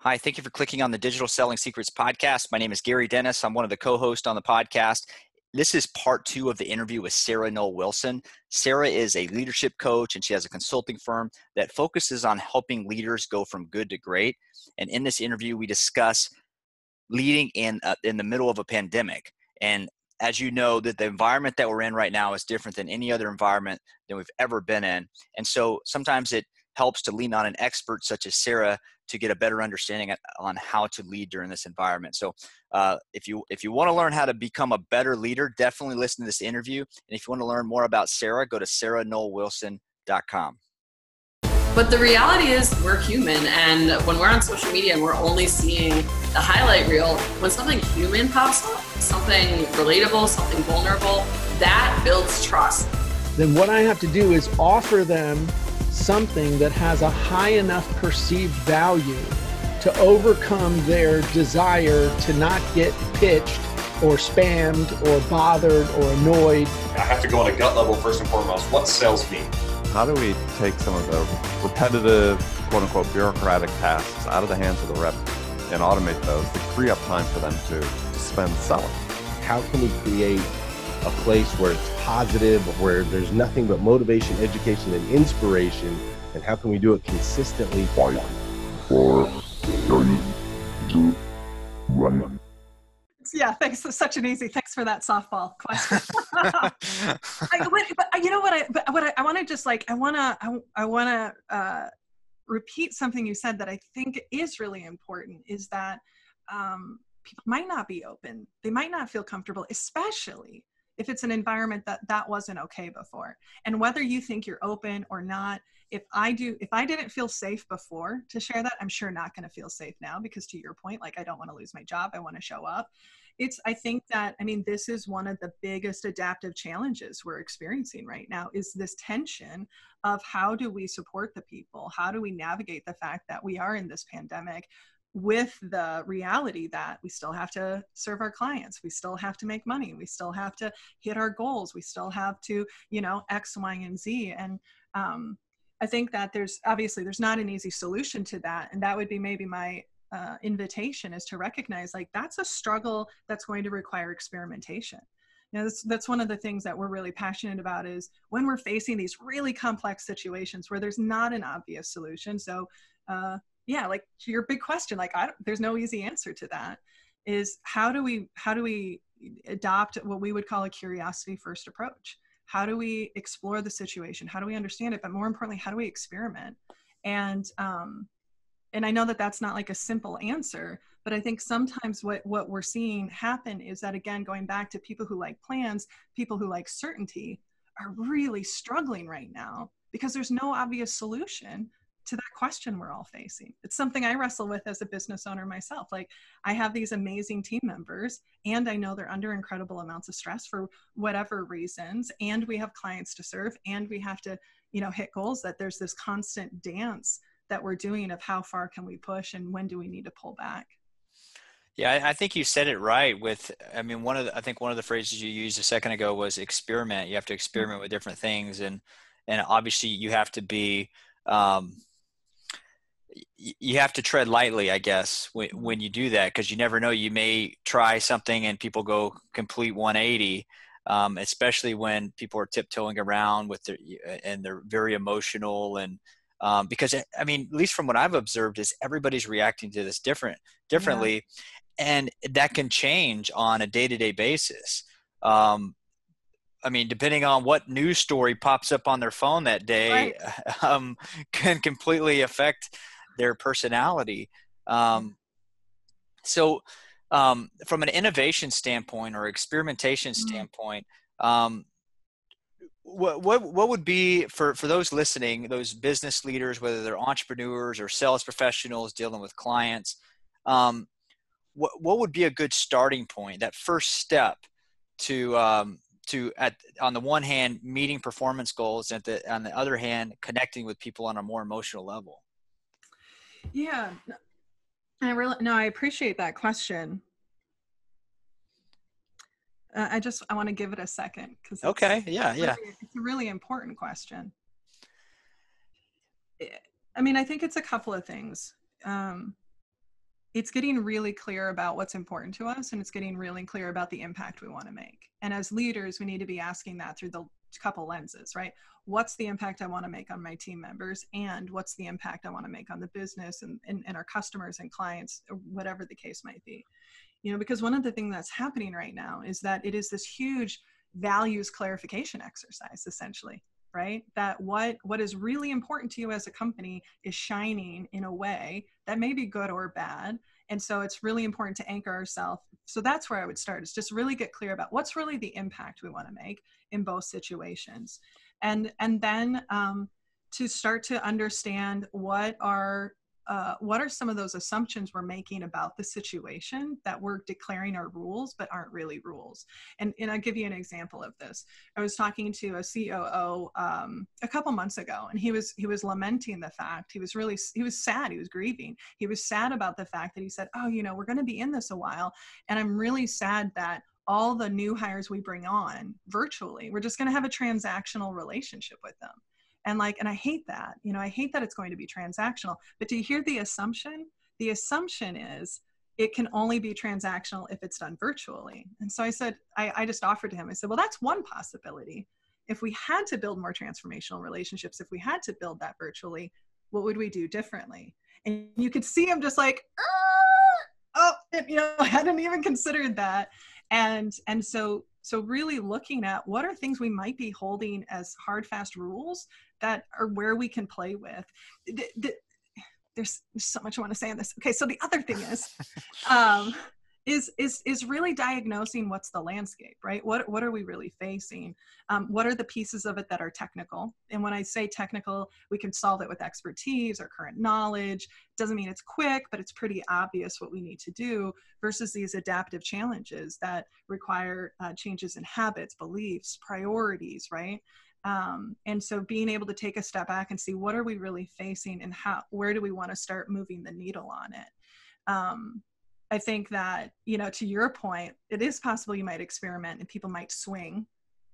Hi, thank you for clicking on the Digital Selling Secrets podcast. My name is Gary Dennis. I'm one of the co hosts on the podcast. This is part two of the interview with Sarah Noll Wilson. Sarah is a leadership coach and she has a consulting firm that focuses on helping leaders go from good to great. And in this interview, we discuss leading in uh, in the middle of a pandemic. And as you know, that the environment that we're in right now is different than any other environment than we've ever been in. And so sometimes it helps to lean on an expert such as Sarah to get a better understanding on how to lead during this environment. So, uh, if you if you want to learn how to become a better leader, definitely listen to this interview. And if you want to learn more about Sarah, go to sarahnollwilson.com. But the reality is, we're human, and when we're on social media and we're only seeing the highlight reel, when something human pops up, something relatable, something vulnerable, that builds trust. Then what I have to do is offer them something that has a high enough perceived value to overcome their desire to not get pitched or spammed or bothered or annoyed. I have to go on a gut level first and foremost. What sales mean? How do we take some of the repetitive, quote unquote, bureaucratic tasks out of the hands of the rep and automate those to free up time for them to, to spend selling? How can we create a place where it's positive, where there's nothing but motivation, education, and inspiration. And how can we do it consistently? Five, four, three, two, one. Yeah, thanks. Such an easy. Thanks for that softball question. I, but you know what? I but what I, I want to just like I want to I, I want to uh, repeat something you said that I think is really important. Is that um, people might not be open. They might not feel comfortable, especially if it's an environment that that wasn't okay before. And whether you think you're open or not if i do if i didn't feel safe before to share that i'm sure not going to feel safe now because to your point like i don't want to lose my job i want to show up. It's i think that i mean this is one of the biggest adaptive challenges we're experiencing right now is this tension of how do we support the people? How do we navigate the fact that we are in this pandemic with the reality that we still have to serve our clients we still have to make money we still have to hit our goals we still have to you know x y and z. And um, i think that there's obviously there's not an easy solution to that. And that would be maybe my uh, invitation is to recognize like that's a struggle that's going to require experimentation. You know, that's, that's one of the things that we're really passionate about is when we're facing these really complex situations where there's not an obvious solution. So uh, yeah like your big question like i there's no easy answer to that is how do we how do we adopt what we would call a curiosity first approach? How do we explore the situation? How do we understand it? But more importantly how do we experiment? And um and i know that that's not like a simple answer but i think sometimes what what we're seeing happen is that again going back to people who like plans people who like certainty are really struggling right now because there's no obvious solution to that question we're all facing. It's something I wrestle with as a business owner myself. Like, I have these amazing team members, and I know they're under incredible amounts of stress for whatever reasons, and we have clients to serve, and we have to, you know, hit goals that there's this constant dance that we're doing of how far can we push and when do we need to pull back. Yeah, I think you said it right. With, I mean, one of the, I think one of the phrases you used a second ago was experiment. You have to experiment with different things, and and obviously you have to be um, you have to tread lightly, I guess, when, mm-hmm. when you do that, because you never know. You may try something and people go complete 180, um, especially when people are tiptoeing around with their and they're very emotional and um, because I mean, at least from what I've observed, is everybody's reacting to this different differently, yeah. and that can change on a day to day basis. Um, I mean, depending on what news story pops up on their phone that day, right. um, can completely affect their personality. Um, so, um, from an innovation standpoint or experimentation mm-hmm. standpoint, um, what, what what would be for for those listening, those business leaders, whether they're entrepreneurs or sales professionals dealing with clients, um, what what would be a good starting point? That first step to um, to at on the one hand meeting performance goals, and the, on the other hand connecting with people on a more emotional level. Yeah. I really no, I appreciate that question. Uh, I just I want to give it a second because okay, yeah, really, yeah, it's a really important question. I mean, I think it's a couple of things. Um, it's getting really clear about what's important to us and it's getting really clear about the impact we want to make. And as leaders, we need to be asking that through the couple lenses, right? What's the impact I want to make on my team members? And what's the impact I want to make on the business and, and, and our customers and clients, whatever the case might be? You know, because one of the things that's happening right now is that it is this huge values clarification exercise, essentially right that what what is really important to you as a company is shining in a way that may be good or bad and so it's really important to anchor ourselves so that's where i would start is just really get clear about what's really the impact we want to make in both situations. And and then um, to start to understand what are uh, what are some of those assumptions we're making about the situation that we're declaring are rules but aren't really rules? And, and i'll give you an example of this. I was talking to a coo um, a couple months ago and he was he was lamenting the fact he was really he was sad he was grieving. He was sad about the fact that he said oh you know we're going to be in this a while and i'm really sad that all the new hires we bring on virtually we're just going to have a transactional relationship with them and like and i hate that you know i hate that it's going to be transactional. But do you hear the assumption? The assumption is it can only be transactional if it's done virtually. And so i said I, I just offered to him i said well that's one possibility. If we had to build more transformational relationships if we had to build that virtually what would we do differently? And you could see him just like ah! oh you know i hadn't even considered that. And and so so really looking at what are things we might be holding as hard fast rules that are where we can play with. The, the, there's, so much i want to say on this. Okay so the other thing is um, is is is really diagnosing what's the landscape right? What what are we really facing? Um, what are the pieces of it that are technical? And when i say technical we can solve it with expertise or current knowledge. Doesn't mean it's quick but it's pretty obvious what we need to do versus these adaptive challenges that require uh, changes in habits beliefs priorities right um, and so being able to take a step back and see what are we really facing and how where do we want to start moving the needle on it um, I think that, you know, to your point, it is possible you might experiment and people might swing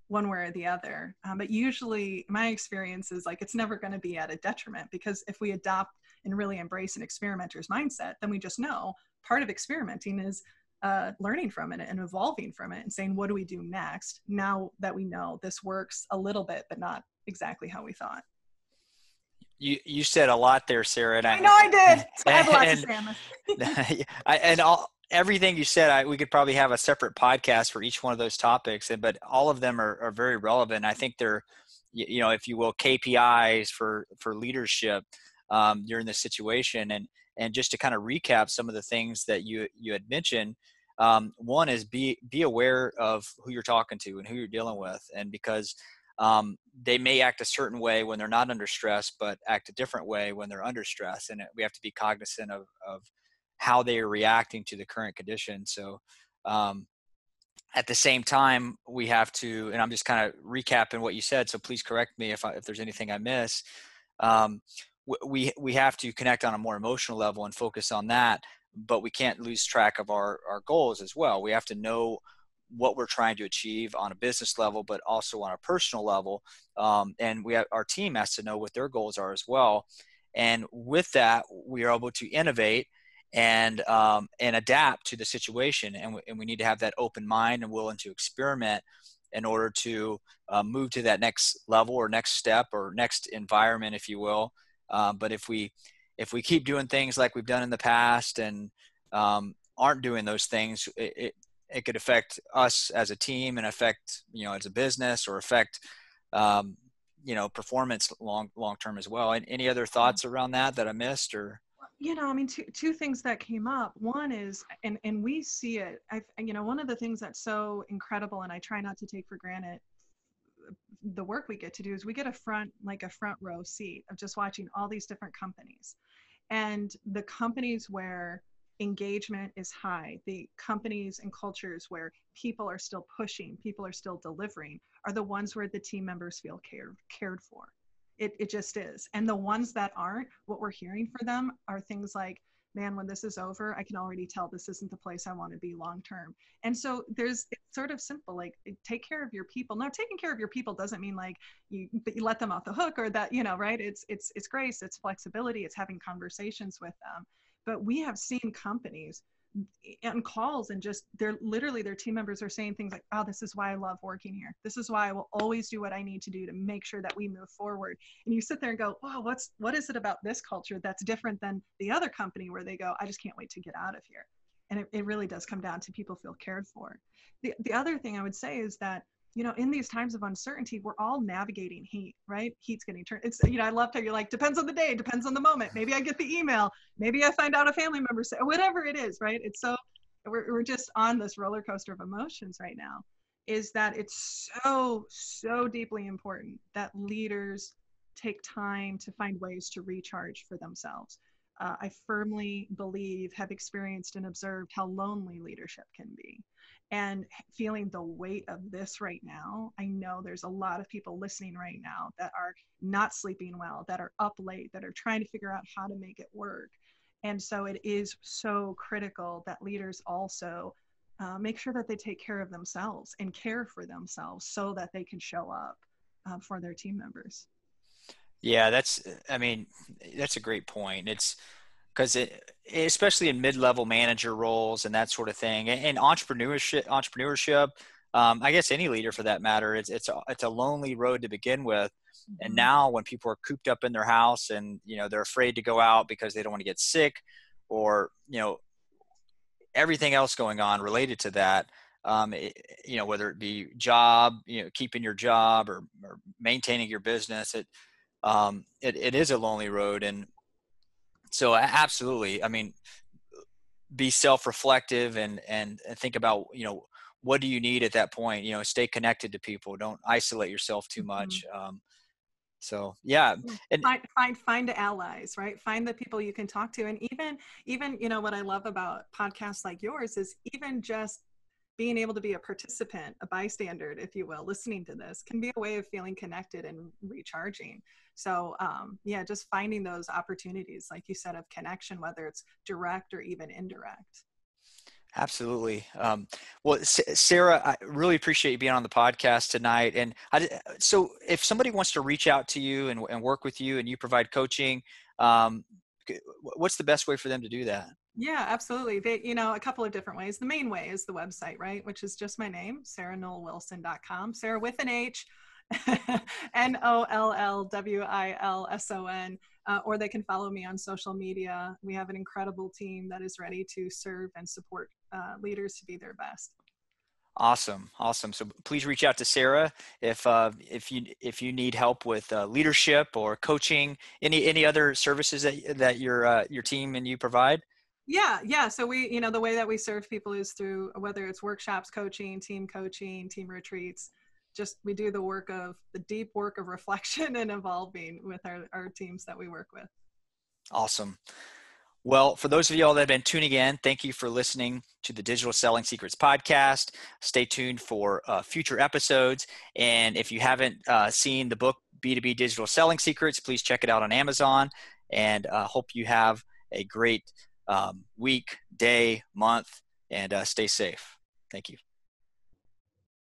one way or the other. Um, but usually, my experience is like it's never going to be at a detriment because if we adopt and really embrace an experimenter's mindset, then we just know part of experimenting is uh, learning from it and evolving from it and saying, what do we do next now that we know this works a little bit, but not exactly how we thought you you said a lot there, Sarah. And I, I know I did. I have lots and, I, and all everything you said, I, we could probably have a separate podcast for each one of those topics. And but all of them are, are very relevant. I think they're, you know, if you will, KPIs for for leadership um, during this situation. And and just to kind of recap some of the things that you you had mentioned. Um, one is be be aware of who you're talking to and who you're dealing with, and because um, they may act a certain way when they're not under stress, but act a different way when they're under stress. And we have to be cognizant of, of how they are reacting to the current condition. So, um, at the same time, we have to, and I'm just kind of recapping what you said. So please correct me if I, if there's anything I miss. Um, we we have to connect on a more emotional level and focus on that, but we can't lose track of our our goals as well. We have to know what we're trying to achieve on a business level, but also on a personal level. Um, and we have, our team has to know what their goals are as well. And with that, we are able to innovate and um, and adapt to the situation. And, we, and we need to have that open mind and willing to experiment in order to uh, move to that next level or next step or next environment, if you will. Um, but if we if we keep doing things like we've done in the past and um, aren't doing those things, it, it, it could affect us as a team and affect you know as a business or affect um, you know performance long long term as well. And any other thoughts around that that i missed or? You know i mean two, two things that came up. One is and and we see it i you know one of the things that's so incredible and i try not to take for granted the work we get to do is we get a front like a front row seat of just watching all these different companies and the companies where engagement is high, the companies and cultures where people are still pushing, people are still delivering, are the ones where the team members feel cared cared for. It, it just is. And the ones that aren't, what we're hearing for them are things like, man, when this is over, I can already tell this isn't the place I want to be long term. And so there's it's sort of simple, like take care of your people. Now, taking care of your people doesn't mean like you, you let them off the hook or that, you know, right? It's it's it's grace, it's flexibility, it's having conversations with them but we have seen companies on calls and just they're literally their team members are saying things like oh this is why i love working here. This is why i will always do what i need to do to make sure that we move forward. And you sit there and go oh what's what is it about this culture that's different than the other company where they go i just can't wait to get out of here and it, it really does come down to people feel cared for. The, the other thing i would say is that you know, in these times of uncertainty, we're all navigating heat, right? Heat's getting turned. It's, you know, I love how you're like, depends on the day, depends on the moment. Maybe I get the email, maybe I find out a family member say, whatever it is, right? It's so, we're, we're just on this roller coaster of emotions right now. Is that it's so, so deeply important that leaders take time to find ways to recharge for themselves. Uh, I firmly believe, have experienced and observed how lonely leadership can be and feeling the weight of this right now i know there's a lot of people listening right now that are not sleeping well that are up late that are trying to figure out how to make it work. And so it is so critical that leaders also uh, make sure that they take care of themselves and care for themselves so that they can show up uh, for their team members. Yeah that's i mean that's a great point. It's because it, especially in mid-level manager roles and that sort of thing, and, and entrepreneurship, entrepreneurship, um, I guess any leader for that matter, it's it's a, it's a lonely road to begin with. And mm-hmm. now, when people are cooped up in their house and you know they're afraid to go out because they don't want to get sick, or you know everything else going on related to that, um, it, you know whether it be job, you know keeping your job or, or maintaining your business, it, um, it it is a lonely road. And so absolutely. I mean be self-reflective and and, think about you know what do you need at that point? You know stay connected to people. Don't isolate yourself too much mm-hmm. um, so yeah and find, find find allies right? Find the people you can talk to and even even you know what i love about podcasts like yours is even just being able to be a participant a bystander if you will listening to this can be a way of feeling connected and recharging so um, yeah, just finding those opportunities, like you said, of connection, whether it's direct or even indirect. Absolutely. Um, well, Sarah, I really appreciate you being on the podcast tonight. And I, so, if somebody wants to reach out to you and, and work with you, and you provide coaching, um, what's the best way for them to do that? Yeah, absolutely. They, you know, a couple of different ways. The main way is the website, right? Which is just my name, sarahnollwilson.com. Sarah with an H, N O L L W I L S O N, uh, or they can follow me on social media. We have an incredible team that is ready to serve and support uh, leaders to be their best. Awesome, awesome. So please reach out to Sarah if uh, if you if you need help with uh, leadership or coaching. Any any other services that that your uh, your team and you provide? Yeah, yeah. So we, you know, the way that we serve people is through whether it's workshops, coaching, team coaching, team retreats just we do the work of the deep work of reflection and evolving with our, our teams that we work with. Awesome. Well for those of y'all that have been tuning in thank you for listening to the digital selling secrets podcast. Stay tuned for uh, future episodes. And if you haven't uh, seen the book b2b digital selling secrets please check it out on amazon. And uh, hope you have a great um, week day month and uh, stay safe. Thank you